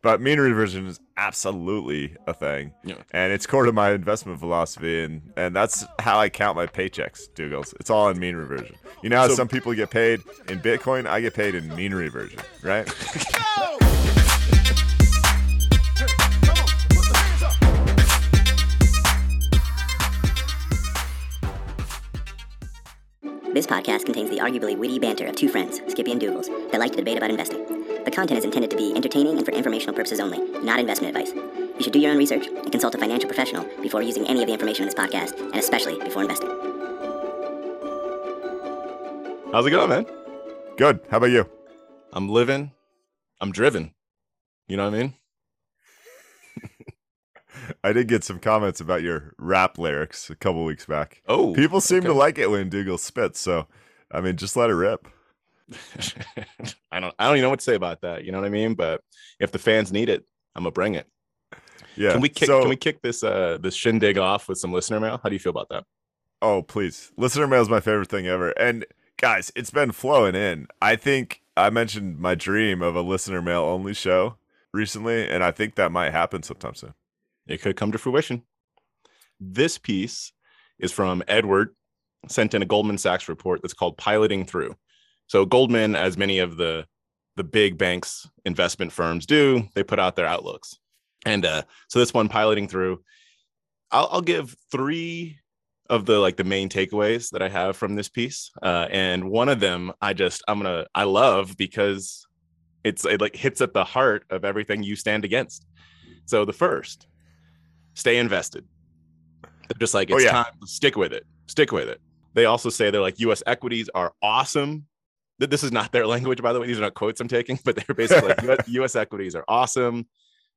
But mean reversion is absolutely a thing, Yeah. and it's core to my investment philosophy, and and that's how I count my paychecks, Dougals. It's all in mean reversion. You know how So- some people get paid in Bitcoin, I get paid in mean reversion, right? This podcast contains the arguably witty banter of two friends, Skippy and Dougals, that like to debate about investing. The content is intended to be entertaining and for informational purposes only, not investment advice. You should do your own research and consult a financial professional before using any of the information in this podcast, and especially before investing. How's it going, man? Good. How about you? I'm living. I'm driven. You know what I mean? I did get some comments about your rap lyrics a couple weeks back. Oh, People seem to like it when Dougal spits, so I mean, just let it rip. I don't. I don't even know what to say about that. You know what I mean? But if the fans need it, I'm gonna bring it. Yeah. Can we kick? So, can we kick this uh this shindig off with some listener mail? How do you feel about that? Oh, please. Listener mail is my favorite thing ever. And guys, it's been flowing in. I think I mentioned my dream of a listener mail only show recently, and I think that might happen sometime soon. It could come to fruition. This piece is from Edward, sent in a Goldman Sachs report that's called "Piloting Through." So Goldman, as many of the the big banks investment firms do, they put out their outlooks, and uh, so this one, "Piloting Through," I'll, I'll give three of the like the main takeaways that I have from this piece, uh, and one of them I just I'm gonna I love because it's it like hits at the heart of everything you stand against. So the first, stay invested. They're just like Oh, it's yeah. time. Stick with it. Stick with it. They also say they're like U.S. equities are awesome. Th- This is not their language, by the way. These are not quotes I'm taking, but they're basically like US, U.S. equities are awesome.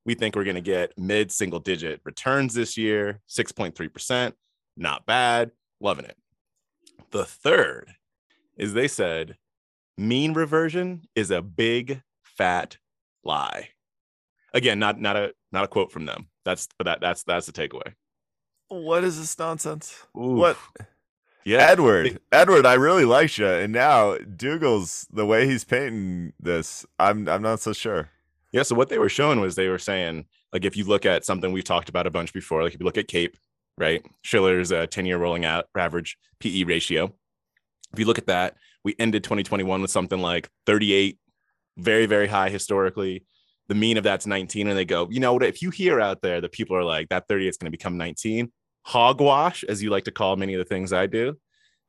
We think we're going to get mid single digit returns this year, 6.3%. Not bad. Loving it. The third is they said mean reversion is a big fat lie. Again, not not a not a quote from them. That's but that that's that's the takeaway. What is this nonsense? Ooh, What? Yeah, Edward, Edward, I really liked you, and now Dougal's the way he's painting this, I'm I'm not so sure. Yeah. So what they were showing was they were saying, like, if you look at something we've talked about a bunch before, like if you look at Cape, right? Shiller's uh, 10 year rolling out average PE ratio. If you look at that, we ended 2021 with something like 38, very, very high historically. The mean of that's 19. And they go, you know what? If you hear out there that people are like, that 38 is going to become 19, hogwash, as you like to call many of the things I do,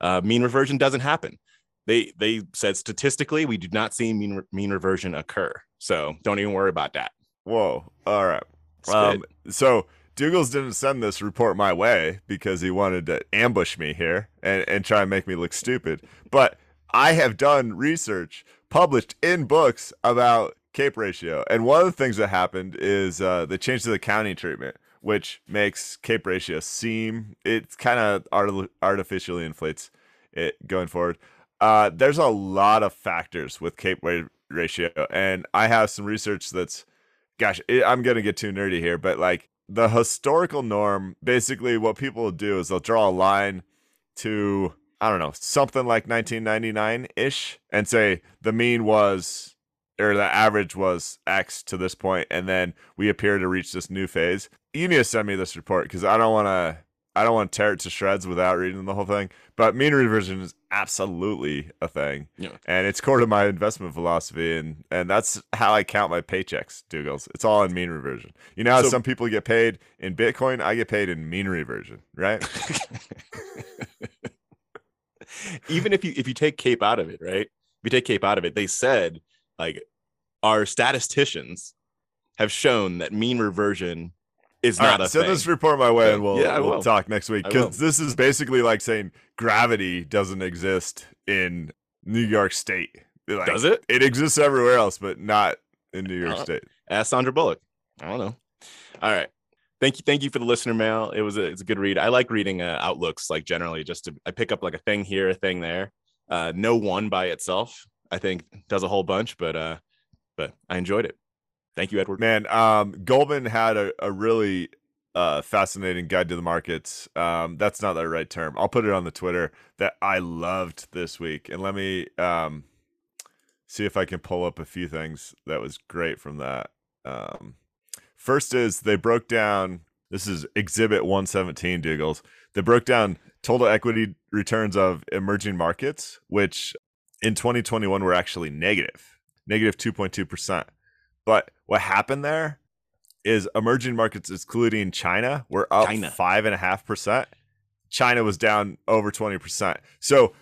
uh, mean reversion doesn't happen. They they said statistically, we do not see mean mean reversion occur. So don't even worry about that. Whoa. All right. Um, so Dougal's didn't send this report my way because he wanted to ambush me here and, and try and make me look stupid. But I have done research published in books about CAPE ratio. And one of the things that happened is uh, they changed the accounting treatment, which makes CAPE ratio seem, it kind of arti- artificially inflates it going forward. Uh, there's a lot of factors with CAPE ra- ratio. And I have some research that's gosh, it, I'm gonna get too nerdy here, but like the historical norm, basically what people do is they'll draw a line to I don't know something like 1999 ish, and say the mean was or the average was X to this point, and then we appear to reach this new phase. You need to send me this report because I don't want to. I don't want to tear it to shreds without reading the whole thing. But mean reversion is absolutely a thing Yeah. and it's core to my investment philosophy and and that's how i count my paychecks dougals it's all in mean reversion you know how So- some people get paid in bitcoin i get paid in mean reversion right Even if you if you take Cape out of it, right? If you take Cape out of it, they said like our statisticians have shown that mean reversion is all not right a send thing. this report my way and we'll, Yeah, we'll will. talk next week because this is basically like saying gravity doesn't exist in new york state Like, Does it? it exists everywhere else but not in new york Uh, state Ask Sandra Bullock. I don't know. All right. Thank you. Thank you for the listener mail. It was a, it's a good read. I like reading uh, outlooks like generally just to I pick up like a thing here, a thing there. Uh, no one by itself, I think does a whole bunch, but uh, but I enjoyed it. Thank you, Edward. Man, um, Goldman had a, a really uh, fascinating guide to the markets. Um, that's not the right term. I'll put it on the Twitter that I loved this week. And let me um, see if I can pull up a few things that was great from that. Um, first is they broke down. This is Exhibit 117, Dougals. They broke down total equity returns of emerging markets, which in 2021 were actually negative, negative 2.2%. But what happened there is emerging markets, excluding China, were up five and a half percent. China was down over 20%. So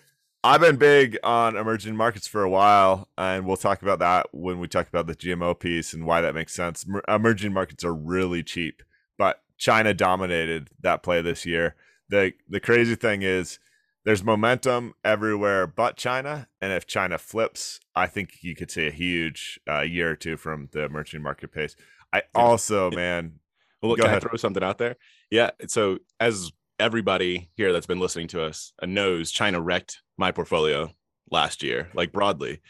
I've been big on emerging markets for a while, and we'll talk about that when we talk about the GMO piece and why that makes sense. Emerging markets are really cheap, but China dominated that play this year. The the crazy thing is there's momentum everywhere but China, and if China flips, I think you could see a huge uh, year or two from the emerging market pace. I also, man, Well, look, Go can ahead. I throw something out there? Yeah. So as everybody here that's been listening to us uh, knows, China wrecked my portfolio last year, like broadly.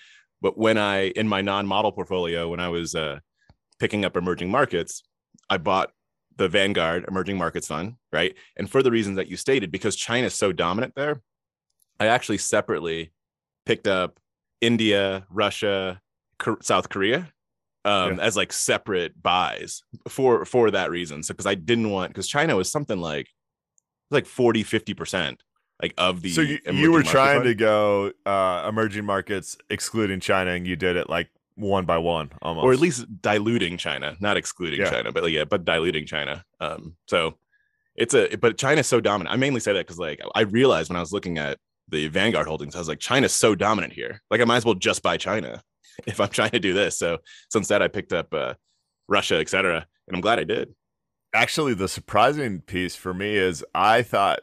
But when I, in my non-model portfolio, when I was uh, picking up emerging markets, I bought the Vanguard Emerging Markets Fund, right? And for the reasons that you stated, because China's so dominant there, I actually separately picked up India, Russia, South Korea um, as like separate buys for for that reason. So because I didn't want because China was something like like 40, 50 percent like of the so you, you were trying fund. to go uh, emerging markets excluding China, and you did it like one by one almost, or at least diluting China, not excluding Yeah. China, but yeah, but diluting China. Um, so it's a but China's so dominant. I mainly say that because like I realized when I was looking at the Vanguard holdings, I was like, China's so dominant here. Like I might as well just buy China if I'm trying to do this. So so instead I picked up uh, Russia, etc. And I'm glad I did. actually the surprising piece for me is I thought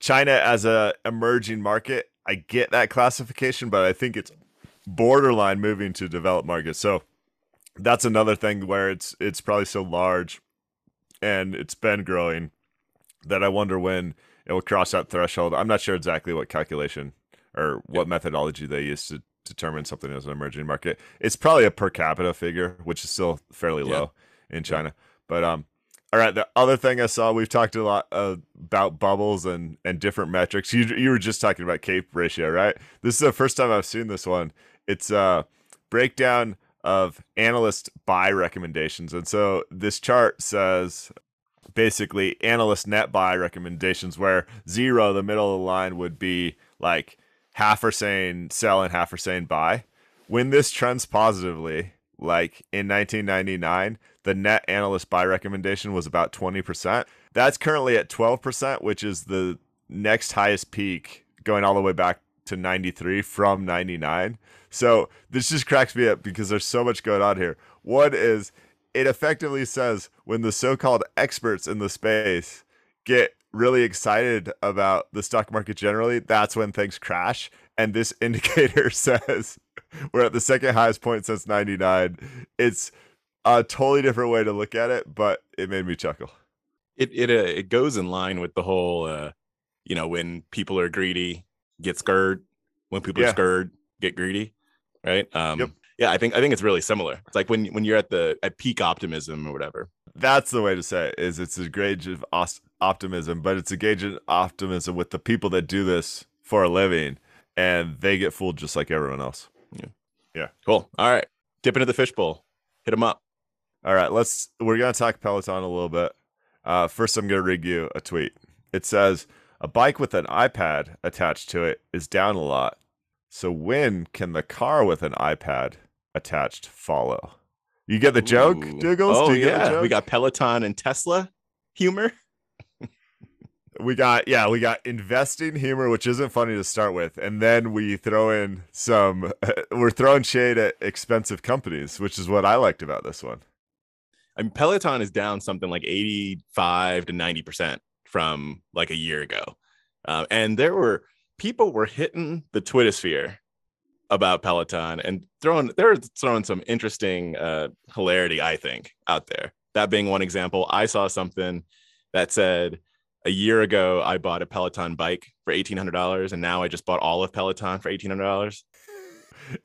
China as a emerging market, I get that classification, but I think it's borderline moving to developed markets. So that's another thing where it's it's probably so large and it's been growing that I wonder when it will cross that threshold. I'm not sure exactly what calculation or what methodology they use to determine something as an emerging market. It's probably a per capita figure, which is still fairly Yeah. low in China. But um all right, the other thing I saw, we've talked a lot uh, about bubbles and and different metrics. You you were just talking about cape ratio, right? This is the first time I've seen this one. It's a breakdown of analyst buy recommendations. And so this chart says basically analyst net buy recommendations where zero, the middle of the line would be like half are saying sell and half are saying buy. When this trends positively, like in 1999, the net analyst buy recommendation was about 20%. That's currently at 12%, which is the next highest peak going all the way back to 93 from 99. So this just cracks me up because there's so much going on here. One is it effectively says when the so-called experts in the space get really excited about the stock market generally, that's when things crash. And this indicator says we're at the second highest point since 99. It's a totally different way to look at it, but it made me chuckle. it it uh, it goes in line with the whole uh you know when people are greedy get scared when people Yeah. are scared get greedy right um Yep. yeah i think i think it's really similar it's like when when you're at the at peak optimism or whatever That's the way to say it. Is it's a gauge of optimism, but it's a gauge of optimism with the people that do this for a living, and they get fooled just like everyone else. Yeah. Yeah. Cool all right dip into the fishbowl hit them up All right, let's. We're gonna talk Peloton a little bit. Uh, first, I'm gonna read you a tweet. It says a bike with an iPad attached to it is down a lot. So when can the car with an iPad attached follow? You get the joke, Ooh. Dougals? oh Do you get the yeah joke? we got peloton and tesla humor We got yeah, we got investing humor, which isn't funny to start with, and then we throw in some. we're throwing shade at expensive companies, which is what I liked about this one. I mean, Peloton is down something like 85 to 90% from like a year ago. Uh, and there were people were hitting the Twitter sphere about Peloton and throwing, they're throwing some interesting uh, hilarity, I think, out there. That being one example, I saw something that said a year ago, I bought a Peloton bike for $1,800 and now I just bought all of Peloton for $1,800.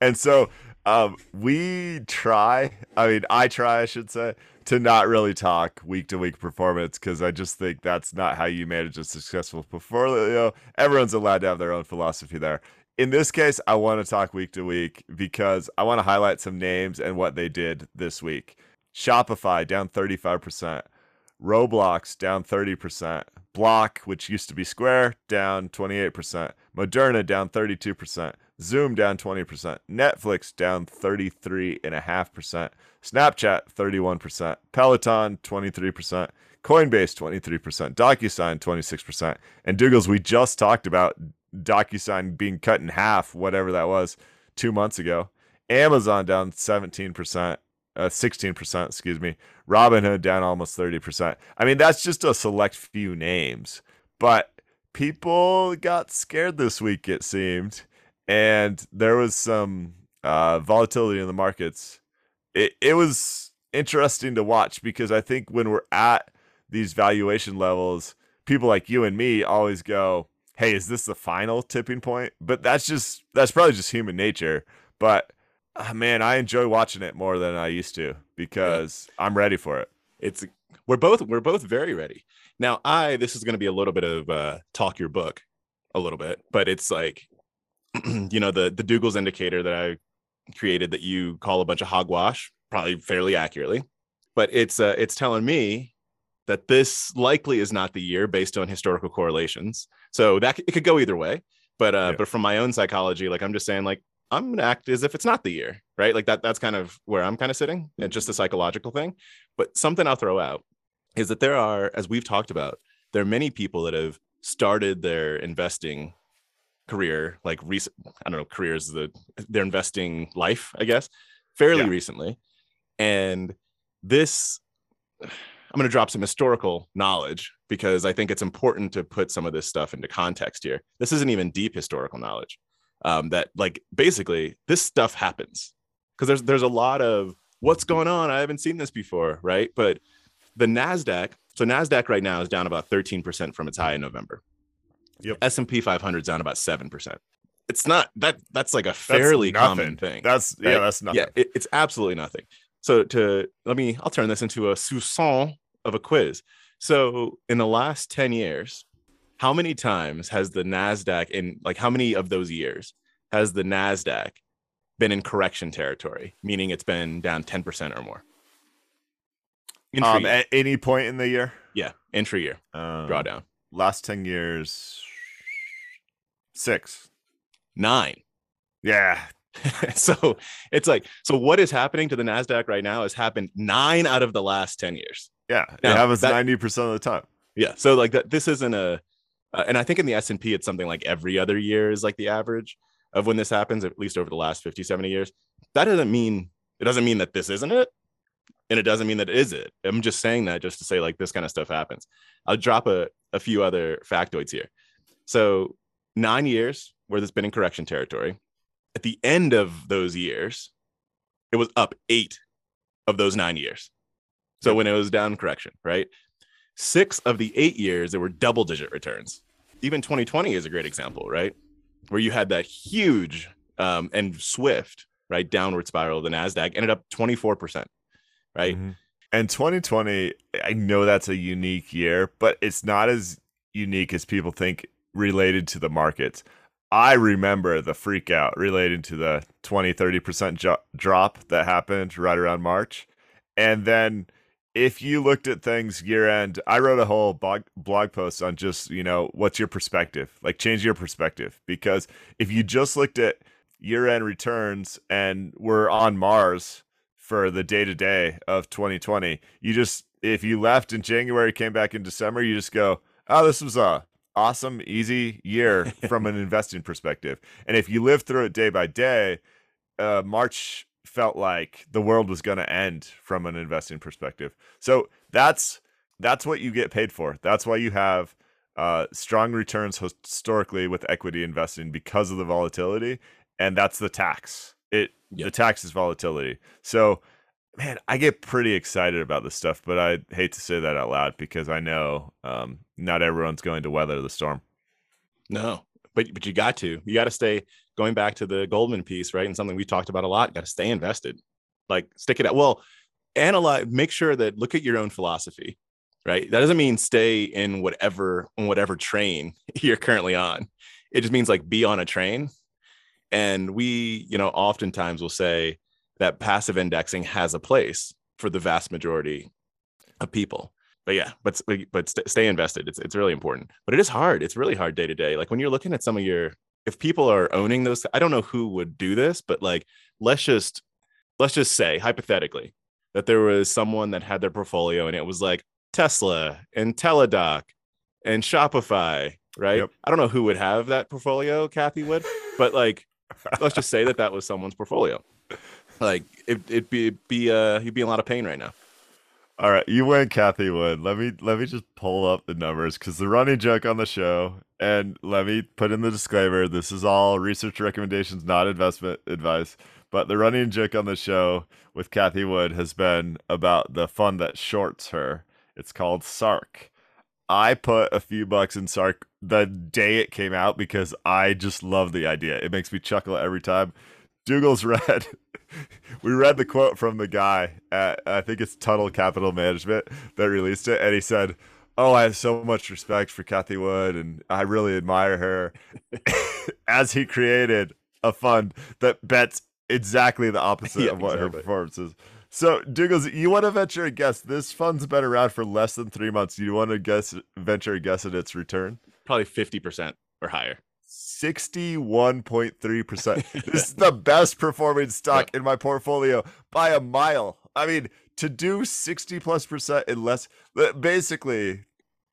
And so um, we try. I mean, I try, I should say, to not really talk week to week performance because I just think that's not how you manage a successful portfolio. Everyone's allowed to have their own philosophy there. In this case, I want to talk week to week because I want to highlight some names and what they did this week. Shopify down 35%, Roblox down 30%, Block, which used to be Square, down 28%, Moderna down 32%, Zoom down 20%, Netflix down 33.5%, Snapchat 31%, Peloton 23%, Coinbase 23%, DocuSign 26%, and Dougals, we just talked about DocuSign being cut in half, whatever that was, two months ago. Amazon down 17%, uh, 16%, excuse me. Robinhood down almost 30%. I mean, that's just a select few names, but people got scared this week, it seemed. And there was some uh, volatility in the markets. It, it was interesting to watch because I think when we're at these valuation levels, people like you and me always go, hey, is this the final tipping point? But that's just, that's probably just human nature. But uh, man, I enjoy watching it more than I used to because yeah. I'm ready for it. It's, we're both, we're both very ready. Now, I, this is going to be a little bit of uh, talk your book a little bit, but it's like, you know, the, the Dougal's indicator that I created that you call a bunch of hogwash, probably fairly accurately, but it's, uh, it's telling me that this likely is not the year based on historical correlations. So that it could go either way. But uh, yeah. but from my own psychology, like I'm just saying, like I'm gonna act as if it's not the year, right? Like that. That's kind of where I'm kind of sitting. It's just a psychological thing. But something I'll throw out is that there are, as we've talked about, there are many people that have started their investing career, like recent. I don't know, careers the their investing life, I guess, fairly yeah. recently, and this I'm going to drop some historical knowledge because I think it's important to put some of this stuff into context here. This isn't even deep historical knowledge. Um, that like basically this stuff happens because there's there's a lot of what's going on. I haven't seen this before, right? But the Nasdaq, so Nasdaq right now is down about 13% from its high in November. Yep. S&P 500 is down about 7%. It's not that that's like a fairly common thing. That's right? yeah, that's nothing. Yeah, it, it's absolutely nothing. So to let me, I'll turn this into a sousson of a quiz. So in the last 10 years, how many times has the NASDAQ in like how many of those years has the NASDAQ been in correction territory, meaning it's been down 10% or more? Um, at any point in the year? Yeah, entry year. Um, drawdown. Last 10 years, six. Nine. Yeah, so it's like so what is happening to the nasdaq right now has happened nine out of the last 10 years. Yeah now, it happens that, 90% of the time. Yeah so like that this isn't a uh, and i think in the s&p it's something like every other year is like the average of when this happens at least over the last 50 70 years. That doesn't mean it doesn't mean that this isn't it and it doesn't mean that it is it. I'm just saying that just to say like this kind of stuff happens. I'll drop a, a few other factoids here. So nine years where there's been in correction territory at the end of those years, it was up eight of those nine years. So when it was down correction, right? Six of the eight years, there were double digit returns. Even 2020 is a great example, right? Where you had that huge um, and swift, right, downward spiral of the NASDAQ ended up 24%, right? Mm-hmm. And 2020, I know that's a unique year, but it's not as unique as people think related to the markets. I remember the freak out relating to the 20, 30% jo- drop that happened right around March. And then if you looked at things year end, I wrote a whole blog, blog post on just, you know, what's your perspective? Like change your perspective. Because if you just looked at year end returns and we're on Mars for the day to day of 2020, you just, if you left in January, came back in December, you just go, oh, this was a awesome, easy year from an investing perspective. And if you live through it day by day, uh, March felt like the world was going to end from an investing perspective. So that's that's what you get paid for. That's why you have uh, strong returns historically with equity investing because of the volatility, and that's the tax. It yep. the tax is volatility. So man, I get pretty excited about this stuff, but I hate to say that out loud because I know um, not everyone's going to weather the storm. No, but but you got to. You got to stay going back to the Goldman piece, right? And something we talked about a lot. Got to stay invested. Like stick it out. Well, analyze. Make sure that look at your own philosophy, right? That doesn't mean stay in whatever on whatever train you're currently on. It just means like be on a train. And we, you know, oftentimes will say, that passive indexing has a place for the vast majority of people. But yeah, but but stay invested. It's it's really important. But it is hard. It's really hard day to day. Like when you're looking at some of your if people are owning those, I don't know who would do this, but like let's just let's just say hypothetically that there was someone that had their portfolio and it was like Tesla and Teladoc and Shopify, right? Yep. I don't know who would have that portfolio, Kathy would, but like let's just say that that was someone's portfolio. Like it, it'd be it'd be uh you'd be in a lot of pain right now. All right, you win, Cathie Wood. Let me let me just pull up the numbers because the running joke on the show, and let me put in the disclaimer: this is all research recommendations, not investment advice. But the running joke on the show with Cathie Wood has been about the fund that shorts her. It's called Sark. I put a few bucks in Sark the day it came out because I just love the idea. It makes me chuckle every time. Dougall's read we read the quote from the guy at I think it's Tuttle Capital Management that released it, and he said, "Oh, I have so much respect for Cathie Wood, and I really admire her." As he created a fund that bets exactly the opposite yeah, of what exactly. her performance is. So, Douglas, you want to venture a guess? This fund's been around for less than three months. You want to guess, venture a guess at its return? Probably fifty percent or higher. 61.3%. this is the best performing stock in my portfolio by a mile. I mean, to do 60 plus percent in less, basically,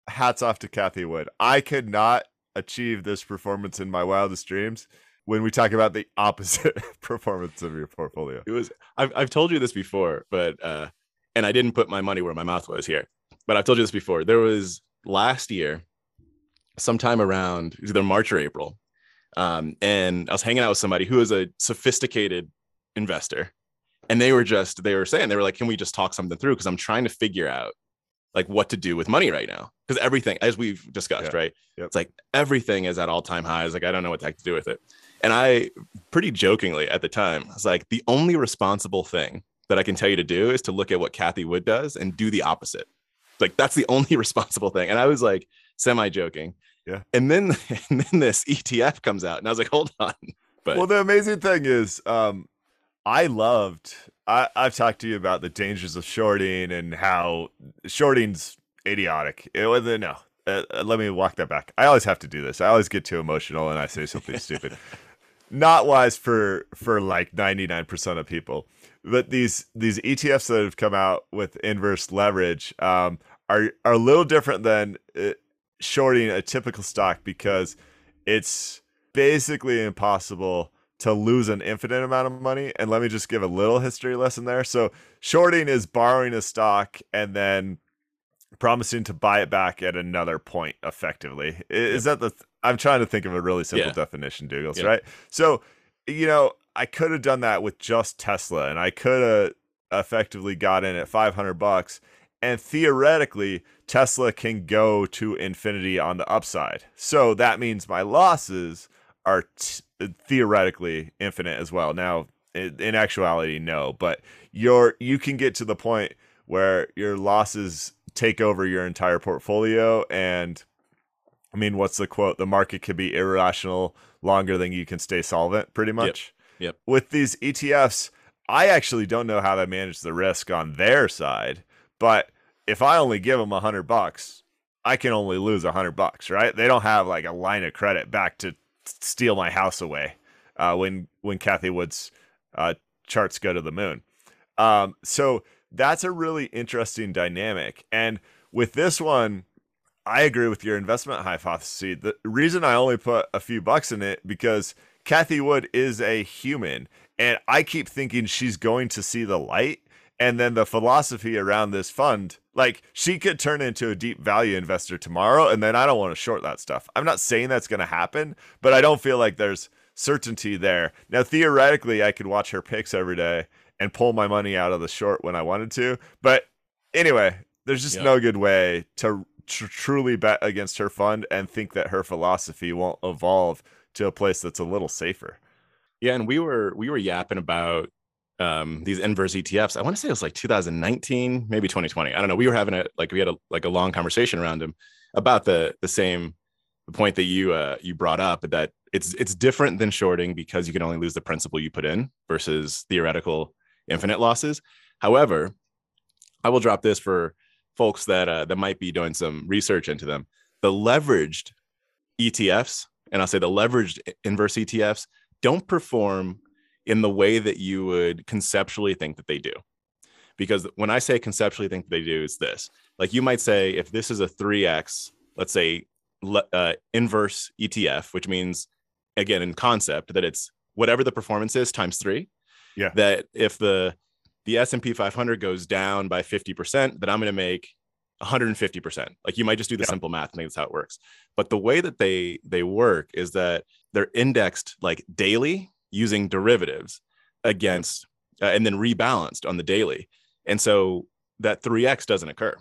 hats off to Cathie Wood. I could not achieve this performance in my wildest dreams when we talk about the opposite performance of your portfolio. It was, I've, I've told you this before, but, uh, and I didn't put my money where my mouth was here, but I've told you this before. There was last year, sometime around either March or April, um, and I was hanging out with somebody who is a sophisticated investor. And they were just, they were saying, they were like, can we just talk something through? Because I'm trying to figure out like what to do with money right now. Because everything, as we've discussed, yeah. right? Yep. It's like everything is at all time highs. Like, I don't know what the heck to do with it. And I pretty jokingly at the time, I was like, the only responsible thing that I can tell you to do is to look at what Cathie Wood does and do the opposite. Like, that's the only responsible thing. And I was like, semi joking. Yeah. And then and then this ETF comes out, and I was like, hold on. But well, the amazing thing is, um, I loved. I, I've talked to you about the dangers of shorting and how shorting's idiotic. It was no. Uh, uh, let me walk that back. I always have to do this. I always get too emotional and I say something stupid. Not wise for for like 99% of people. But these these ETFs that have come out with inverse leverage um, are are a little different than uh, shorting a typical stock because it's basically impossible to lose an infinite amount of money. And let me just give a little history lesson there. So, shorting is borrowing a stock and then promising to buy it back at another point effectively. Is yep. that the th- I'm trying to think of a really simple yeah. definition, Douglas, yep. right? So, you know, I could have done that with just Tesla and I could have effectively got in at 500 bucks and theoretically Tesla can go to infinity on the upside. So that means my losses are t- theoretically infinite as well. Now, in actuality, no, but your you can get to the point where your losses take over your entire portfolio and I mean, what's the quote? The market could be irrational longer than you can stay solvent, pretty much. Yep. yep. With these ETFs, I actually don't know how they manage the risk on their side, but if I only give them a hundred bucks, I can only lose a hundred bucks, right? They don't have like a line of credit back to steal my house away uh, when when Cathie Wood's uh, charts go to the moon. Um, so that's a really interesting dynamic. And with this one, I agree with your investment hypothesis. The reason I only put a few bucks in it because Cathie Wood is a human, and I keep thinking she's going to see the light and then the philosophy around this fund like she could turn into a deep value investor tomorrow and then i don't want to short that stuff. I'm not saying that's going to happen but i don't feel like there's certainty there. Now theoretically i could watch her picks every day and pull my money out of the short when i wanted to but anyway there's just no good way to tr- truly bet against her fund and think that her philosophy won't evolve to a place that's a little safer. Yeah and we were we were yapping about um, these inverse ETFs. I want to say it was like 2019, maybe 2020. I don't know. We were having a like we had a like a long conversation around them about the the same point that you uh, you brought up that it's it's different than shorting because you can only lose the principal you put in versus theoretical infinite losses. However, I will drop this for folks that uh, that might be doing some research into them. The leveraged ETFs, and I'll say the leveraged inverse ETFs, don't perform in the way that you would conceptually think that they do. Because when I say conceptually think they do, is this like you might say if this is a 3x, let's say uh, inverse ETF, which means again in concept that it's whatever the performance is times three. Yeah. That if the the S&P 500 goes down by 50%, then I'm going to make 150%. Like you might just do the yeah. simple math and think that's how it works. But the way that they they work is that they're indexed like daily using derivatives against uh, and then rebalanced on the daily. And so that 3x doesn't occur.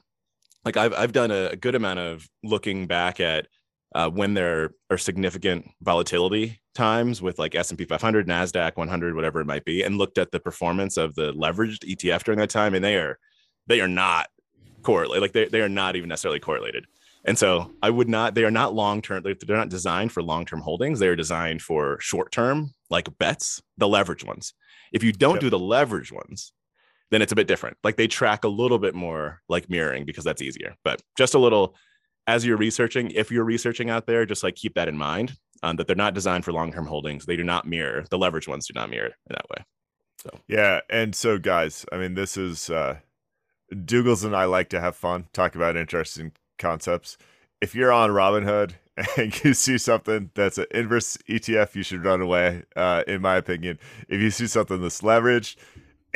Like I've I've done a, good amount of looking back at uh, when there are significant volatility times with like S&P 500, Nasdaq 100, whatever it might be, and looked at the performance of the leveraged ETF during that time, and they are they are not correlated. Like they they are not even necessarily correlated. And so I would not. They are not long term. They're, not designed for long term holdings. They are designed for short term, like bets, the leverage ones. If you don't yep. do the leverage ones, then it's a bit different. Like they track a little bit more like mirroring because that's easier. But just a little as you're researching, if you're researching out there, just like keep that in mind um, that they're not designed for long term holdings. They do not mirror the leverage ones. Do not mirror in that way. So yeah, and so guys, I mean, this is uh, Dougals and I like to have fun, talk about interesting concepts. If you're on Robinhood and you see something that's an inverse ETF, you should run away. Uh, in my opinion, if you see something that's leveraged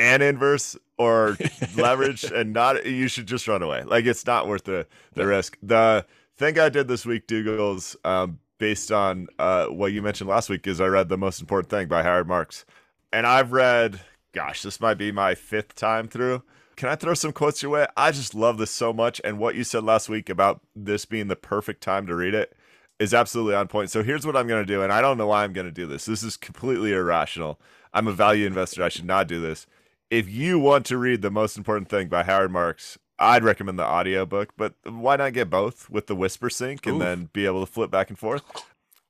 and inverse or leverage and not you should just run away. Like it's not worth the the risk. The thing i did this week dougals um, based on uh, what you mentioned last week is i read the most important thing by howard marks. And i've read gosh this might be my fifth time through can i throw some quotes your way i just love this so much and what you said last week about this being the perfect time to read it is absolutely on point so here's what i'm going to do and i don't know why i'm going to do this this is completely irrational i'm a value investor i should not do this if you want to read the most important thing by Howard Marks, I'd recommend the audiobook, but why not get both with the Whispersync and Oof. then be able to flip back and forth?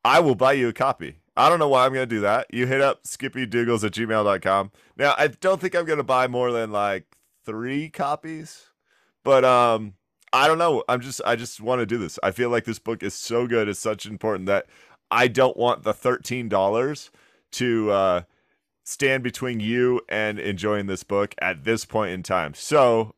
I will buy you a copy. I don't know why I'm going to do that. You hit up skippydougals at gmail.com. Now, I don't think I'm going to buy more than like three copies, but um, I don't know. I'm just, I just want to do this. I feel like this book is so good. It's such important that I don't want the $13 to, uh, stand between you and enjoying this book at this point in time. So,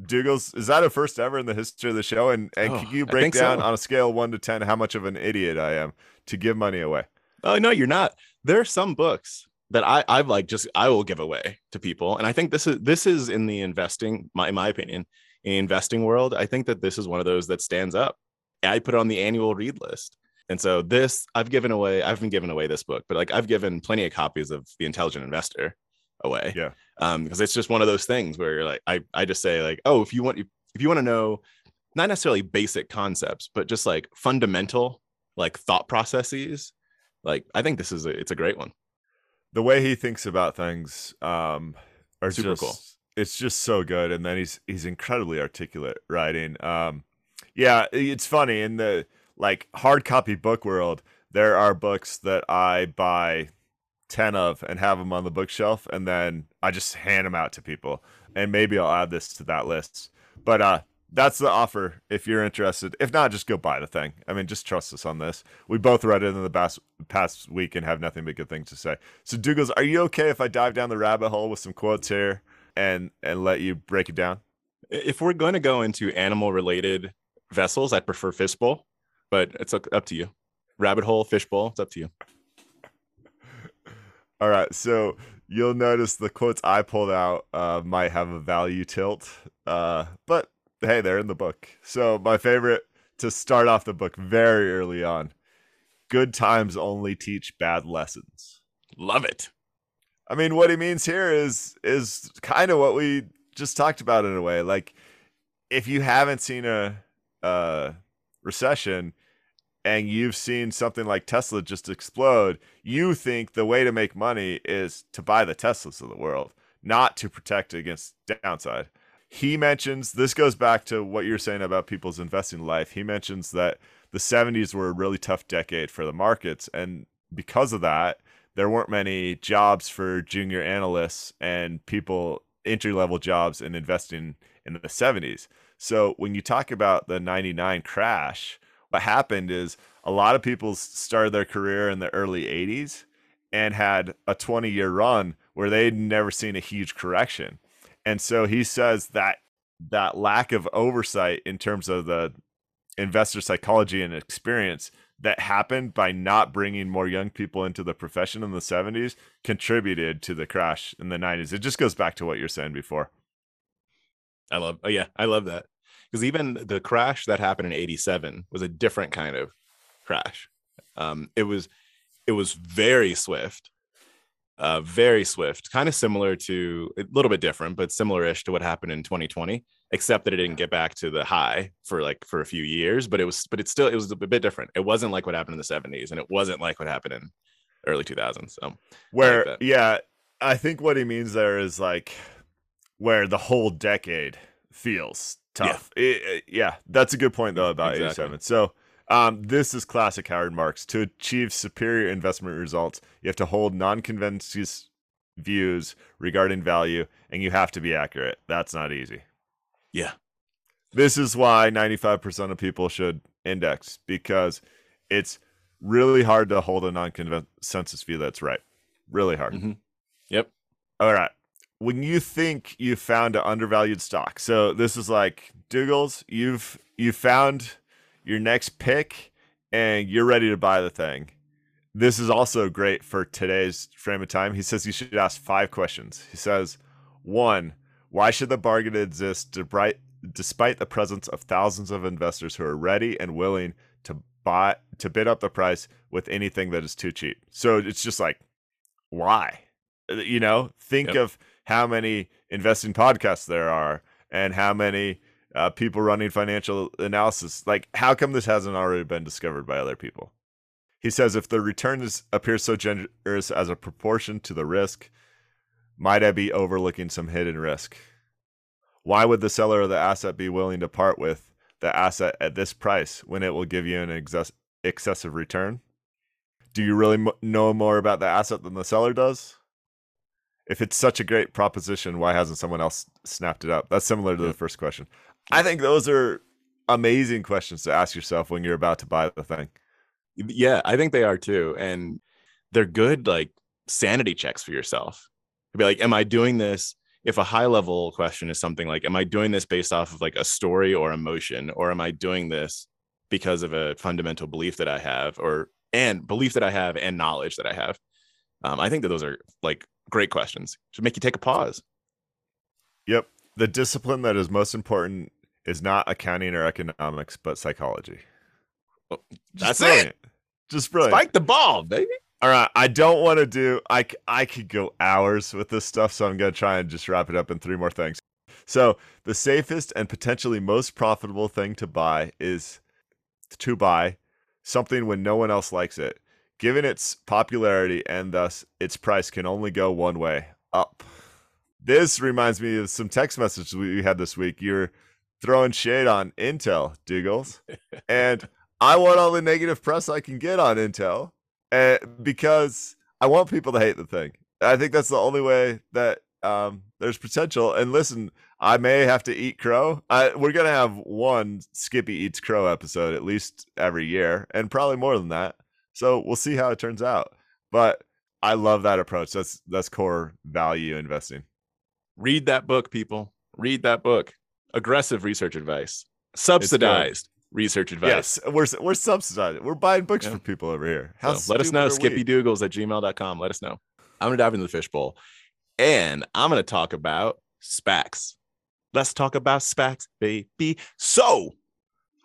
Dougals, is that a first ever in the history of the show? And and oh, can you break down so. on a scale one to ten how much of an idiot I am to give money away? Oh no, you're not. There are some books that I I've like just I will give away to people, and I think this is this is in the investing, my in my opinion, in investing world. I think that this is one of those that stands up. I put it on the annual read list. And so this I've given away, I've been giving away this book, but like I've given plenty of copies of The Intelligent Investor away. Yeah. Um, because it's just one of those things where you're like, I, I just say like, oh, if you want if you want to know not necessarily basic concepts, but just like fundamental like thought processes, like I think this is a it's a great one. The way he thinks about things um are super just, cool. It's just so good. And then he's he's incredibly articulate writing. Um yeah, it's funny in the like hard copy book world, there are books that I buy 10 of and have them on the bookshelf and then I just hand them out to people. And maybe I'll add this to that list. But uh that's the offer if you're interested. If not, just go buy the thing. I mean, just trust us on this. We both read it in the past, past week and have nothing but good things to say. So, Dougals, are you okay if I dive down the rabbit hole with some quotes here and and let you break it down? If we're going to go into animal related vessels, I prefer fishbowl but it's up to you. Rabbit hole, fishbowl, it's up to you. All right, so you'll notice the quotes I pulled out uh, might have a value tilt, uh, but hey, they're in the book. So my favorite to start off the book very early on: "Good times only teach bad lessons." Love it. I mean, what he means here is is kind of what we just talked about in a way. Like, if you haven't seen a, a recession, and you've seen something like Tesla just explode, you think the way to make money is to buy the Teslas of the world, not to protect against downside. He mentions this goes back to what you're saying about people's investing life. He mentions that the 70s were a really tough decade for the markets. And because of that, there weren't many jobs for junior analysts, and people entry level jobs in investing in the 70s. So when you talk about the 99 crash, what happened is a lot of people started their career in the early 80s and had a 20 year run where they'd never seen a huge correction. And so he says that that lack of oversight in terms of the investor psychology and experience that happened by not bringing more young people into the profession in the 70s contributed to the crash in the 90s. It just goes back to what you're saying before. I love, oh, yeah, I love that. Because even the crash that happened in 87 was a different kind of crash. Um, it was, it was very swift, uh, very swift, kind of similar to a little bit different, but similar-ish to what happened in 2020, except that it didn't get back to the high for like for a few years. But it was, but it still it was a bit different. It wasn't like what happened in the 70s, and it wasn't like what happened in early 2000s. So where, like yeah, I think what he means there is like where the whole decade feels tough. Yeah, it, yeah that's a good point though about exactly. 87. So um, this is classic Howard Marks. To achieve superior investment results, you have to hold non-conventional views regarding value, and you have to be accurate. That's not easy. Yeah. This is why 95% of people should index because it's really hard to hold a non-consensus view that's right. Really hard. Mm-hmm. Yep. All right. When you think you found an undervalued stock, so this is like Dougals, you've you found your next pick and you're ready to buy the thing. This is also great for today's frame of time. He says you should ask five questions. He says, one, why should the bargain exist despite the presence of thousands of investors who are ready and willing to buy to bid up the price with anything that is too cheap? So it's just like, why? You know, think yep. of how many investing podcasts there are and how many uh, people running financial analysis. Like, how come this hasn't already been discovered by other people? He says if the return is, appears so generous as a proportion to the risk, might I be overlooking some hidden risk? Why would the seller of the asset be willing to part with the asset at this price when it will give you an excess- excessive return? Do you really m- know more about the asset than the seller does? If it's such a great proposition, why hasn't someone else snapped it up? That's similar to the first question. I think those are amazing questions to ask yourself when you're about to buy the thing. Yeah, I think they are too. And they're good like sanity checks for yourself. To be like, am I doing this? If a high level question is something like, am I doing this based off of like a story or emotion, or am I doing this because of a fundamental belief that I have, or and belief that I have and knowledge that I have? Um, I think that those are like great questions. Should make you take a pause. Yep. The discipline that is most important is not accounting or economics, but psychology. Oh, well, that's brilliant. it. Just brilliant. Spike the ball, baby. All right, I don't want to do. I I could go hours with this stuff, so I'm gonna try and just wrap it up in three more things. So the safest and potentially most profitable thing to buy is to buy something when no one else likes it. Given its popularity and thus its price can only go one way up. This reminds me of some text messages we had this week. You're throwing shade on Intel, Dougals. and I want all the negative press I can get on Intel uh, because I want people to hate the thing. I think that's the only way that um, there's potential. And listen, I may have to eat crow. I, we're gonna have one Skippy eats crow episode at least every year, and probably more than that. So we'll see how it turns out. But I love that approach. That's that's core value investing. Read that book, people. Read that book aggressive research advice, subsidized research advice. Yes, we're we're subsidized. We're buying books yeah. for people over here. How so let us know. SkippyDougals at gmail.com. Let us know. I'm gonna dive into the fishbowl, and I'm gonna talk about SPACs. Let's talk about SPACs, baby. So,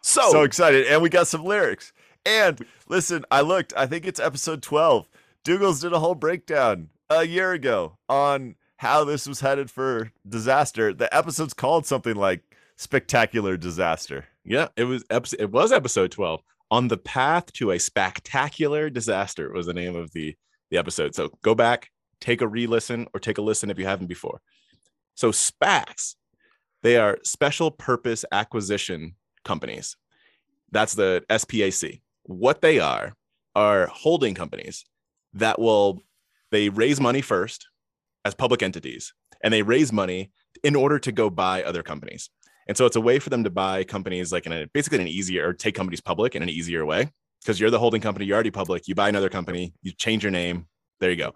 so so excited, and we got some lyrics. And listen, I looked. I think it's episode 12. Dougals did a whole breakdown a year ago on how this was headed for disaster. The episode's called something like spectacular disaster. Yeah, it was episode, it was episode 12. On the path to a spectacular disaster was the name of the the episode. So go back, take a re-listen or take a listen if you haven't before. So SPACs, they are special purpose acquisition companies. That's the SPAC. What they are are holding companies that will they raise money first as public entities. and they raise money in order to go buy other companies. And so it's a way for them to buy companies like in a basically an easier or take companies public in an easier way because you're the holding company, you're already public, you buy another company, you change your name, there you go.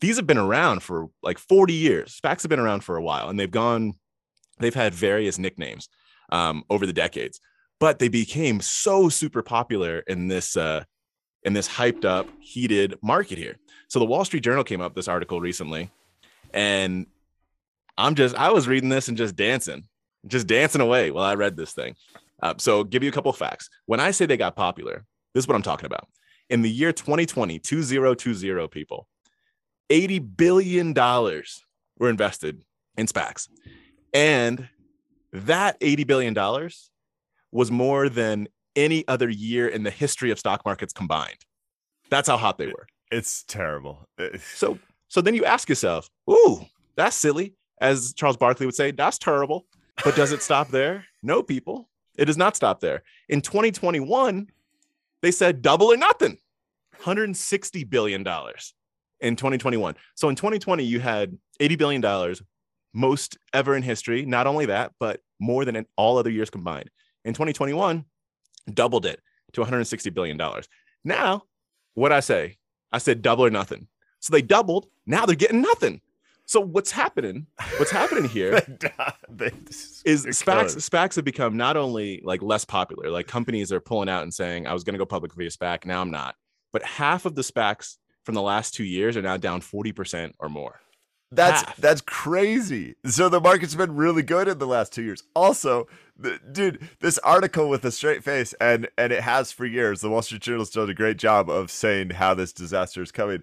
These have been around for like 40 years. SPACs have been around for a while and they've gone, they've had various nicknames um, over the decades, but they became so super popular in this uh, in this hyped up, heated market here. So the Wall Street Journal came up this article recently, and I'm just I was reading this and just dancing, just dancing away while I read this thing. Uh, so give you a couple facts. When I say they got popular, this is what I'm talking about. In the year 2020, 2020 people, 80 billion dollars were invested in SPACs, and that 80 billion dollars was more than any other year in the history of stock markets combined. That's how hot they were. It's terrible. Uh, so so then you ask yourself, "Ooh, that's silly." As Charles Barkley would say, "That's terrible." But does it stop there? No, people. It does not stop there. In 2021, they said double or nothing. 160 billion dollars in 2021. So in 2020 you had 80 billion dollars, most ever in history. Not only that, but more than in all other years combined. In 2021, doubled it to 160 billion dollars. Now, what I say? I said double or nothing. So they doubled. Now they're getting nothing. So what's happening? What's happening here is SPACs. SPACs have become not only like less popular, like companies are pulling out and saying, "I was going to go public via SPAC, now I'm not." But half of the SPACs from the last two years are now down forty percent or more. That's half. that's crazy. So the market's been really good in the last two years. Also, the, dude, this article with a straight face, and and it has for years. The Wall Street Journal's done a great job of saying how this disaster is coming.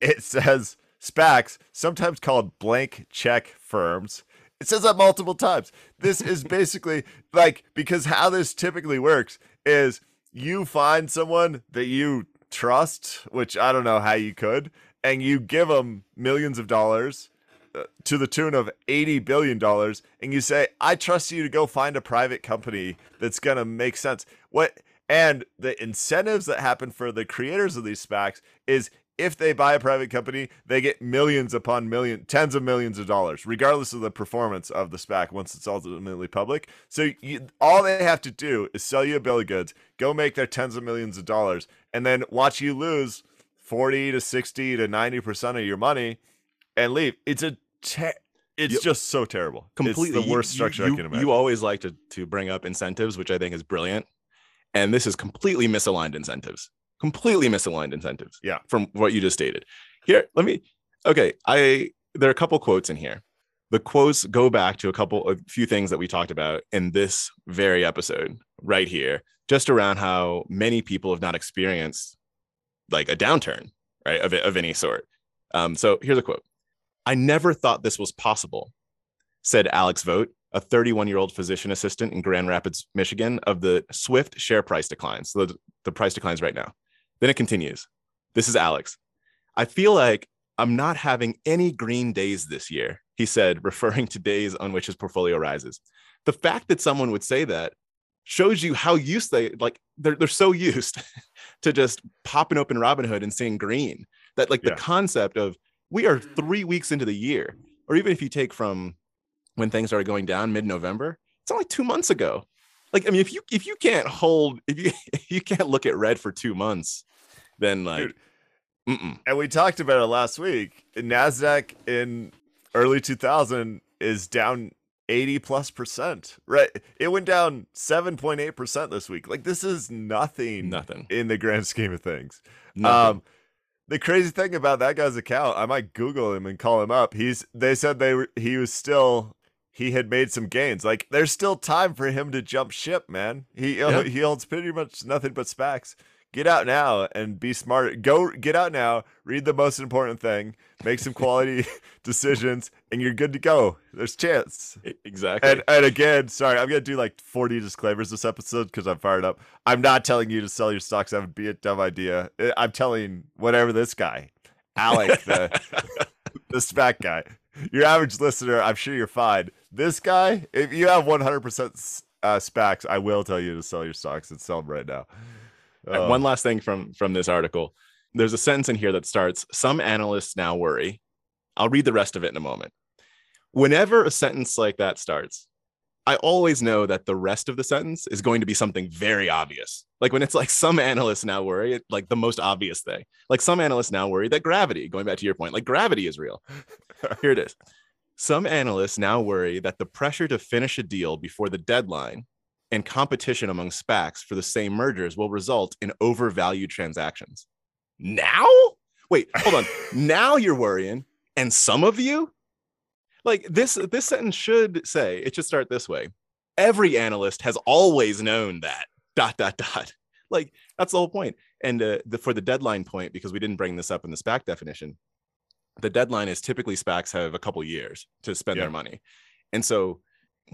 It says SPACs, sometimes called blank check firms. It says that multiple times. This is basically like because how this typically works is you find someone that you trust, which I don't know how you could, and you give them millions of dollars uh, to the tune of 80 billion dollars and you say I trust you to go find a private company that's going to make sense. What and the incentives that happen for the creators of these SPACs is if they buy a private company, they get millions upon million, tens of millions of dollars, regardless of the performance of the SPAC once it's ultimately public. So you, all they have to do is sell you a bill of goods, go make their tens of millions of dollars, and then watch you lose 40 to 60 to 90% of your money and leave. It's a it's just so terrible. Completely it's the worst structure you, I can imagine. You always like to to bring up incentives, which I think is brilliant. And this is completely misaligned incentives completely misaligned incentives. Yeah. From what you just stated. Here, let me okay. I there are a couple quotes in here. The quotes go back to a couple a few things that we talked about in this very episode right here, just around how many people have not experienced like a downturn, right? Of, of any sort. Um, so here's a quote. I never thought this was possible, said Alex Vogt, a 31 year old physician assistant in Grand Rapids, Michigan, of the swift share price declines. So the, the price declines right now. Then it continues. This is Alex. I feel like I'm not having any green days this year, he said, referring to days on which his portfolio rises. The fact that someone would say that shows you how used they like they're, they're so used to just popping open Robinhood and seeing green that like the concept of we are three weeks into the year, or even if you take from when things started going down mid-November, it's only two months ago. Like, I mean, if you if you can't hold if you if you can't look at red for two months, then like and we talked about it last week. Nasdaq in early 2000 is down 80 plus percent right? It went down 7.8 percent this week. Like this is nothing nothing. in the grand scheme of things. Nothing. um the crazy thing about that guy's account i might google him and call him up. He's they said they were he was still he had made some gains. Like there's still time for him to jump ship man. He yeah. he holds pretty much nothing but SPACs get out now and be smart. Go get out now, read the most important thing, make some quality decisions, and you're good to go. There's chance. Exactly. And, and again, sorry, I'm gonna do like 40 disclaimers this episode because I'm fired up. I'm not telling you to sell your stocks. That would be a dumb idea. I'm telling whatever this guy, Alec, the the SPAC guy. Your average listener, I'm sure you're fine. This guy, if you have 100% uh, SPACs, I will tell you to sell your stocks and sell them right now. Uh, One last thing from from this article. There's a sentence in here that starts, "Some analysts now worry." I'll read the rest of it in a moment. whenever a sentence like that starts, I always know that the rest of the sentence is going to be something very obvious. Like when it's like some analysts now worry, like the most obvious thing. Like some analysts now worry that gravity, going back to your point, like gravity is real. Here it is. Some analysts now worry that the pressure to finish a deal before the deadline and competition among SPACs for the same mergers will result in overvalued transactions. Now? Wait, hold on. now you're worrying, and some of you? Like this this sentence should say, it should start this way. Every analyst has always known that. Dot dot dot. Like that's the whole point. And uh, the, for the deadline point, because we didn't bring this up in the SPAC definition, the deadline is typically SPACs have a couple years to spend Yeah. their money. And so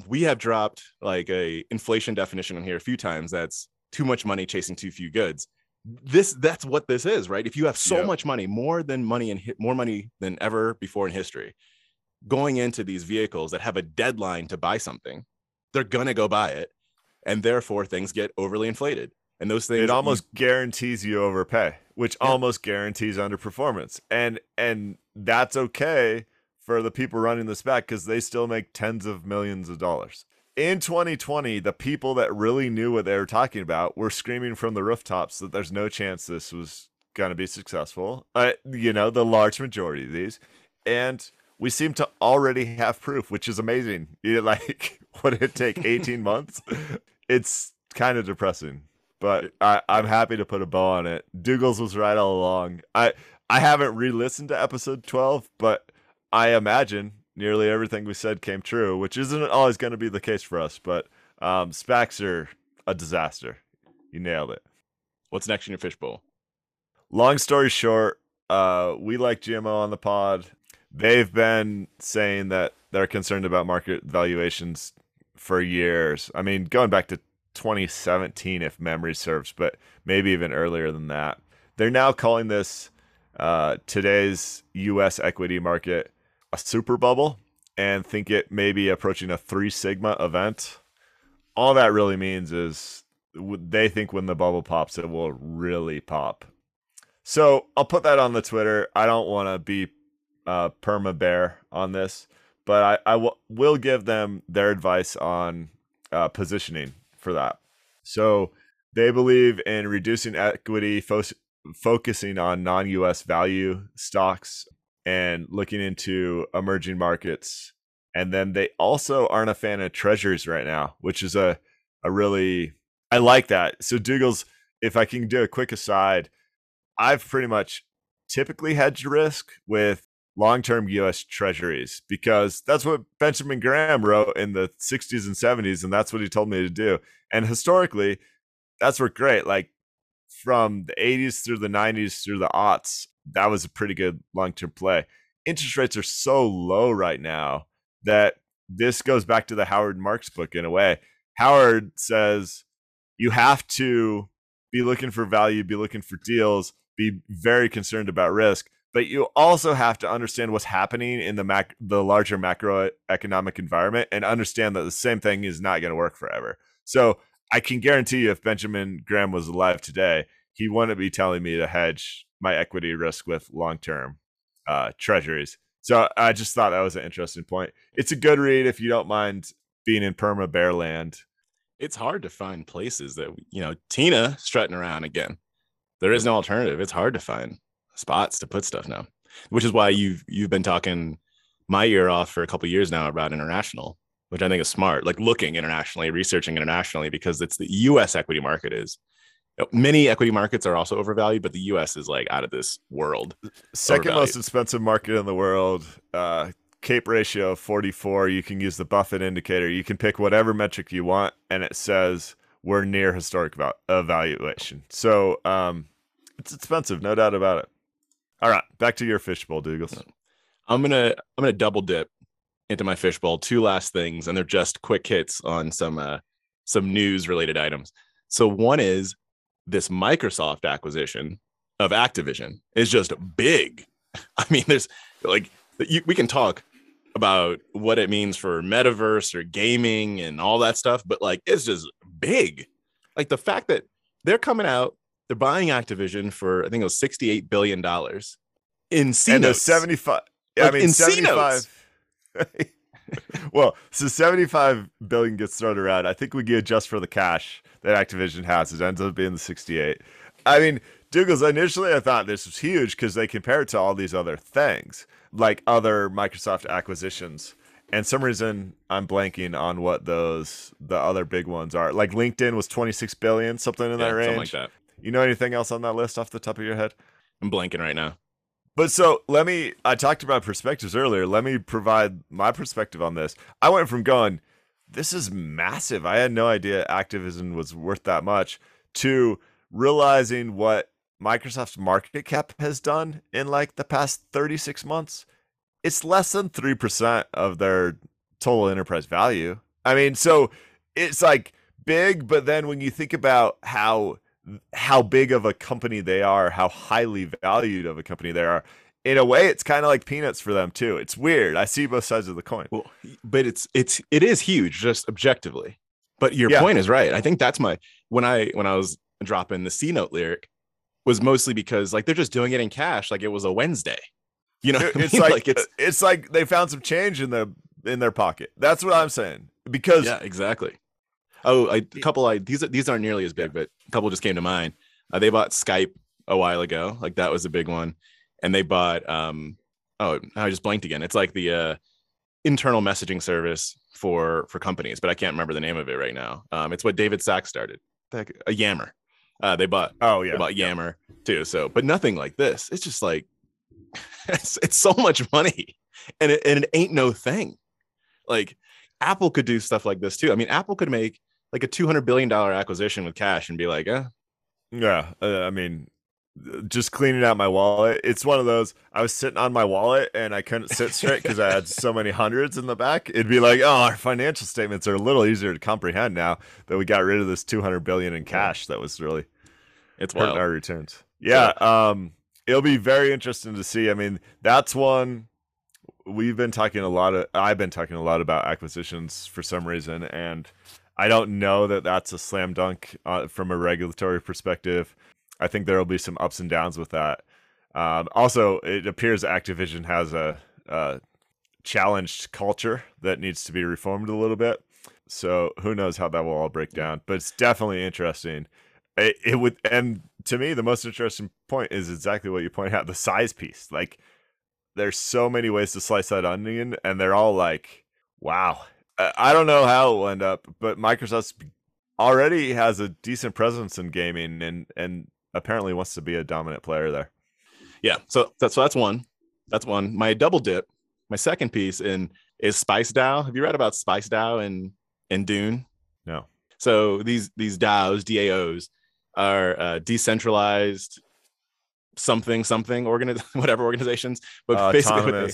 we have dropped like a inflation definition on here a few times that's too much money chasing too few goods. This that's what this is, right? If you have so Yep. much money, more than money in hi- more money than ever before in history, going into these vehicles that have a deadline to buy something, they're gonna go buy it, and therefore things get overly inflated. And those things it almost guarantees you overpay, which Yeah. almost guarantees underperformance. And and that's okay for the people running this SPAC because they still make tens of millions of dollars. In 2020, the people that really knew what they were talking about were screaming from the rooftops that there's no chance this was going to be successful. Uh, you know, the large majority of these. And we seem to already have proof, which is amazing. You know, like, would it take 18 months? It's kind of depressing but I, I'm happy to put a bow on it. Dougals was right all along. I I haven't re-listened to episode 12, but I imagine nearly everything we said came true, which isn't always going to be the case for us. But um, SPACs are a disaster. You nailed it. what's next in your fishbowl? Long story short, uh, we like GMO on the pod. They've been saying that they're concerned about market valuations for years. I mean, going back to 2017, if memory serves, but maybe even earlier than that. They're now calling this uh, today's U.S. equity market a super bubble and think it may be approaching a three sigma event. All that really means is they think when the bubble pops, it will really pop. So I'll put that on the Twitter. I don't want to be uh, perma bear on this, but I, I w- will give them their advice on uh, positioning for that. So they believe in reducing equity, fo- focusing on non US value stocks and looking into emerging markets. And then they also aren't a fan of treasuries right now, which is a, a really, I like that. So, Dougals, if I can do a quick aside, I've pretty much typically hedged risk with long term US treasuries because that's what Benjamin Graham wrote in the 60s and 70s. And that's what he told me to do. And historically, that's worked great. Like from the 80s through the 90s through the aughts, that was a pretty good long term play. Interest rates are so low right now that this goes back to the Howard Marks book in a way. Howard says you have to be looking for value, be looking for deals, be very concerned about risk, but you also have to understand what's happening in the mac- the larger macroeconomic environment and understand that the same thing is not going to work forever. So I can guarantee you, if Benjamin Graham was alive today, he wouldn't be telling me to hedge my equity risk with long term uh, treasuries. So I just thought that was an interesting point. It's a good read if you don't mind being in perma bear land. It's hard to find places that you know Tina strutting around again. There is no alternative. It's hard to find spots to put stuff now, which is why you've you've been talking my ear off for a couple years now about international, which I think is smart. Like looking internationally, researching internationally, because it's the U.S. equity market is. Many equity markets are also overvalued, but the U.S. is like out of this world. Second most expensive market in the world. Uh, CAPE ratio 44. You can use the Buffett indicator. You can pick whatever metric you want, and it says we're near historic val- evaluation. So um, it's expensive, no doubt about it. All right, back to your fishbowl, Douglas. I'm gonna I'm gonna double dip into my fishbowl. Two last things, and they're just quick hits on some uh, some news related items. So one is this Microsoft acquisition of Activision is just big. I mean, there's like you, we can talk about what it means for metaverse or gaming and all that stuff, but like it's just big. Like the fact that they're coming out, they're buying Activision for I think it was 68 billion dollars in C and notes. 75. Yeah, I mean, in C notes. 75. well, so 75 billion gets thrown around. I think we can adjust for the cash that Activision has. It ends up being the 68. I mean, Douglas, initially I thought this was huge because they compare it to all these other things, like other Microsoft acquisitions. And some reason I'm blanking on what those the other big ones are. Like LinkedIn was 26 billion, something in Yeah, that range. something like that. You know anything else on that list off the top of your head? I'm blanking right now. But so let me, I talked about perspectives earlier. Let me provide my perspective on this. I went from going, this is massive. I had no idea Activision was worth that much to realizing what Microsoft's market cap has done in like the past 36 months. It's less than 3% of their total enterprise value. I mean, so it's like big, but then when you think about how how big of a company they are, how highly valued of a company they are. In a way, it's kind of like peanuts for them too. It's weird. I see both sides of the coin. Well, but it's it's it is huge, just objectively. But your Yeah. point is right. I think that's my when I when I was dropping the C note lyric was mostly because like they're just doing it in cash, like it was a Wednesday. You know, It's mean? like, it's it's like they found some change in the in their pocket. That's what I'm saying. Because yeah, exactly. Oh, I, a couple. I these these aren't nearly as big, but a couple just came to mind. Uh, they bought Skype a while ago, like that was a big one, and they bought um oh I just blanked again. It's like the uh, internal messaging service for for companies, but I can't remember the name of it right now. Um, it's what David Sacks started. Heck- A Yammer. Uh, they bought oh they yeah, bought Yammer too. So, but nothing like this. It's just like it's, it's so much money, and it, and it ain't no thing. Like Apple could do stuff like this too. I mean, Apple could make like a two hundred billion dollar acquisition with cash and be like, eh, yeah. Uh, I mean, just cleaning out my wallet. It's one of those. I was sitting on my wallet and I couldn't sit straight because I had so many hundreds in the back. It'd be like, oh, our financial statements are a little easier to comprehend now that we got rid of this 200 billion in cash. That was really it's hurting wild. our returns. Yeah, um, it'll be very interesting to see. I mean, that's one we've been talking a lot of. I've been talking a lot about acquisitions for some reason, and I don't know that that's a slam dunk uh, from a regulatory perspective. I think there will be some ups and downs with that. Um, also, it appears Activision has a, a challenged culture that needs to be reformed a little bit. So who knows how that will all break down? But it's definitely interesting. It, it would, and to me, the most interesting point is exactly what you point out: the size piece. Like, there's so many ways to slice that onion, and they're all like, wow. I don't know how it will end up, but Microsoft already has a decent presence in gaming, and and apparently wants to be a dominant player there. Yeah. So that's so that's one. That's one. My double dip. My second piece in is Spice DAO. Have you read about Spice DAO and and Dune? No. So these these DAOs, DAOs, are uh, decentralized something something organ whatever organizations, but basically what they-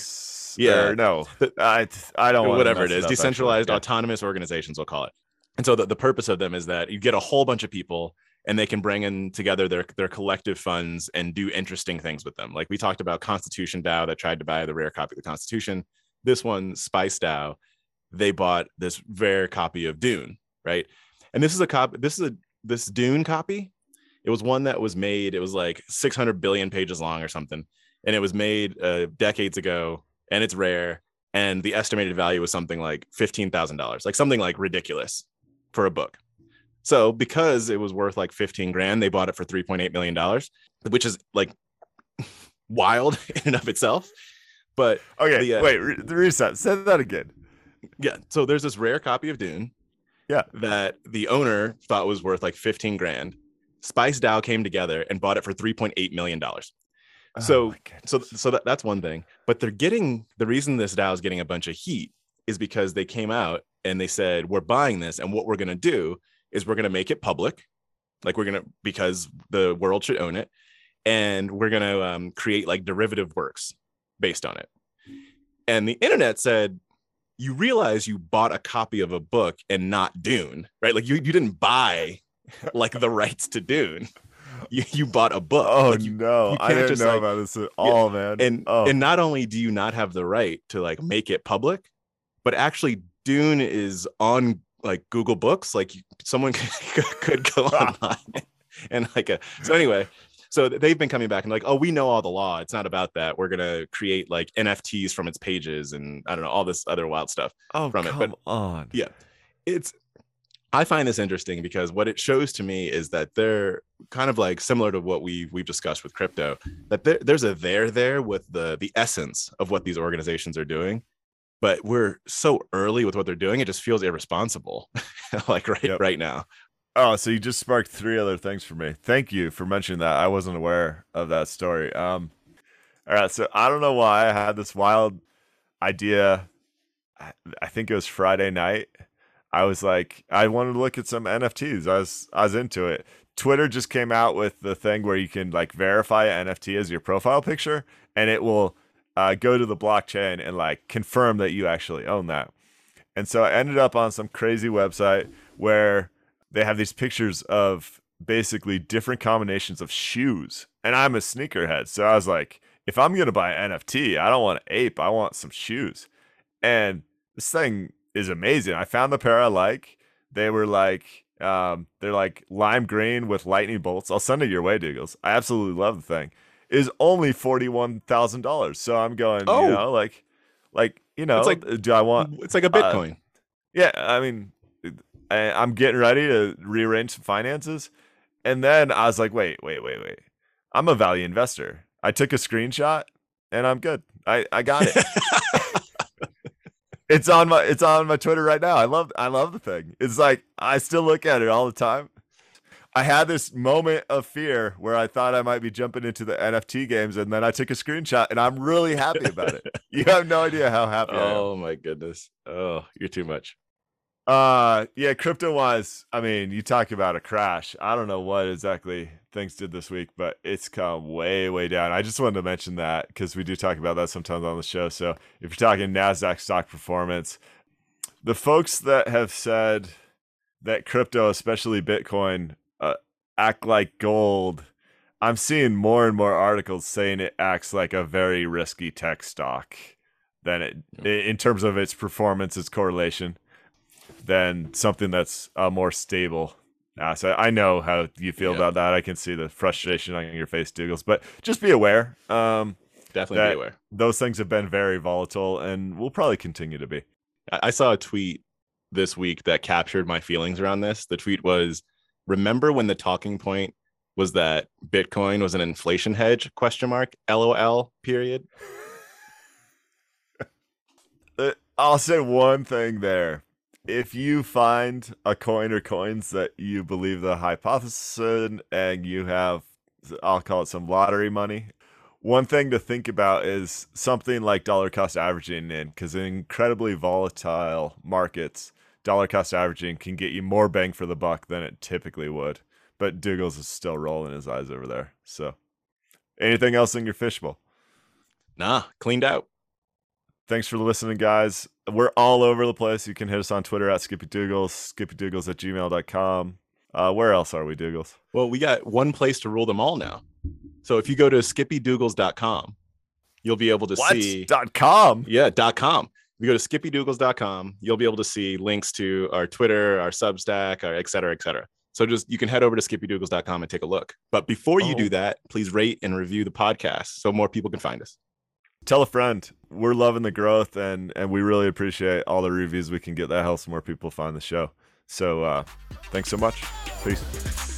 Yeah. or no, I I don't whatever it is, decentralized autonomous organizations, we'll call it. And so the, the purpose of them is that you get a whole bunch of people and they can bring in together their their collective funds and do interesting things with them. Like we talked about Constitution DAO that tried to buy the rare copy of the Constitution. This one, Spice DAO, they bought this rare copy of Dune, right? And this is a copy. This is a this Dune copy. It was one that was made. It was like 600 billion pages long or something, and it was made uh, decades ago, and it's rare. And the estimated value was something like fifteen thousand dollars, like something like ridiculous for a book. So because it was worth like 15 grand, they bought it for 3.8 million dollars, which is like wild in and of itself. But Okay, the, uh, wait, re- reset. Say that again. yeah, so there's this rare copy of Dune. Yeah. That the owner thought was worth like 15 grand. Spice DAO came together and bought it for 3.8 million dollars. So- Oh my So so that, that's one thing. But they're getting the reason this DAO is getting a bunch of heat is because they came out and they said, We're buying this, and what we're gonna do is we're gonna make it public. Like we're gonna because the world should own it, and we're gonna um, create like derivative works based on it. And the internet said, You realize you bought a copy of a book and not Dune, right? Like you, you didn't buy like the rights to Dune. You, you bought a book. oh Like, you- no, you I didn't know like- about this at all, man. and oh, and not only do you not have the right to like make it public but actually dune is on like google books like someone could, could go online and like a so anyway So they've been coming back and like, oh, we know all the law. It's not about that. We're gonna create like NFTs from its pages and I don't know all this other wild stuff. Oh, from it, but- on. Yeah. It's I find this interesting because what it shows to me is that they're kind of like similar to what we we've discussed with crypto. That there, there's a there there with the the essence of what these organizations are doing, but we're so early with what they're doing. It just feels irresponsible, like right Yep. right now. Oh, so you just sparked three other things for me. Thank you for mentioning that. I wasn't aware of that story. Um, all right, so I don't know why I had this wild idea. I- I think it was Friday night. I was like, I wanted to look at some NFTs. I was, I was into it. Twitter just came out with the thing where you can like verify an NFT as your profile picture, and it will uh, go to the blockchain and like confirm that you actually own that. And so I ended up on some crazy website where they have these pictures of basically different combinations of shoes. And I'm a sneakerhead. So I was like, if I'm to buy an NFT, I don't want an ape. I want some shoes. And this thing is amazing. I found the pair I like. They were like, um, they're like lime green with lightning bolts. I'll send it your way, Douglas. I absolutely love the thing. It Is only forty one thousand dollars. So I'm going, Oh. you know, like, like you know, It's like- do I want It's like a Bitcoin. yeah, I mean, I, I'm getting ready to rearrange some finances, and then I was like, wait, wait, wait, wait. I'm a value investor. I took a screenshot, and I'm good. I I got it. it's on my it's on my Twitter right now. I love I love the thing. It's like I still look at it all the time. I had this moment of fear where I thought I might be jumping into the NFT games, and then I took a screenshot, and I'm really happy about it. You have no idea how happy I am. oh my goodness. Oh, you're too much. Uh, yeah, crypto wise, I mean, you talk about a crash. I don't know what exactly things did this week, but it's come way, way down. I just wanted to mention that because we do talk about that sometimes on the show. So if you're talking NASDAQ stock performance, the folks that have said that crypto, especially Bitcoin, uh, act like gold, I'm seeing more and more articles saying it acts like a very risky tech stock than it in terms of its performance, its correlation than something that's a more stable asset. I know how you feel Yeah. about that. I can see the frustration on your face, Douglas. But just be aware. Um, Definitely be aware. those things have been very volatile and will probably continue to be. I I saw a tweet this week that captured my feelings around this. The tweet was, "Remember when the talking point was that Bitcoin was an inflation hedge?" Question mark. LOL. Period. Uh, I'll say one thing there. If you find a coin or coins that you believe the hypothesis in and you have, I'll call it some lottery money, one thing to think about is something like dollar cost averaging in because in incredibly volatile markets, dollar cost averaging can get you more bang for the buck than it typically would. But Douglas is still rolling his eyes over there. So, anything else in your fishbowl? Nah, cleaned out. Thanks for listening, guys. We're all over the place. You can hit us on Twitter at Skippy Dougals, skippydougals at gmail.com. Uh, where else are we, Dougals? Well, we got one place to rule them all now. So if you go to skippydougals.com, you'll be able to see Dot com. Yeah, dot com. If you go to skippydougals.com, you'll be able to see links to our Twitter, our Substack, our et cetera, et cetera. So just you can head over to skippydougals.com and take a look. But before you Oh. do that, please rate and review the podcast so more people can find us. Tell a friend. We're loving the growth and and we really appreciate all the reviews we can get. That helps more people find the show. So uh, thanks so much. Peace.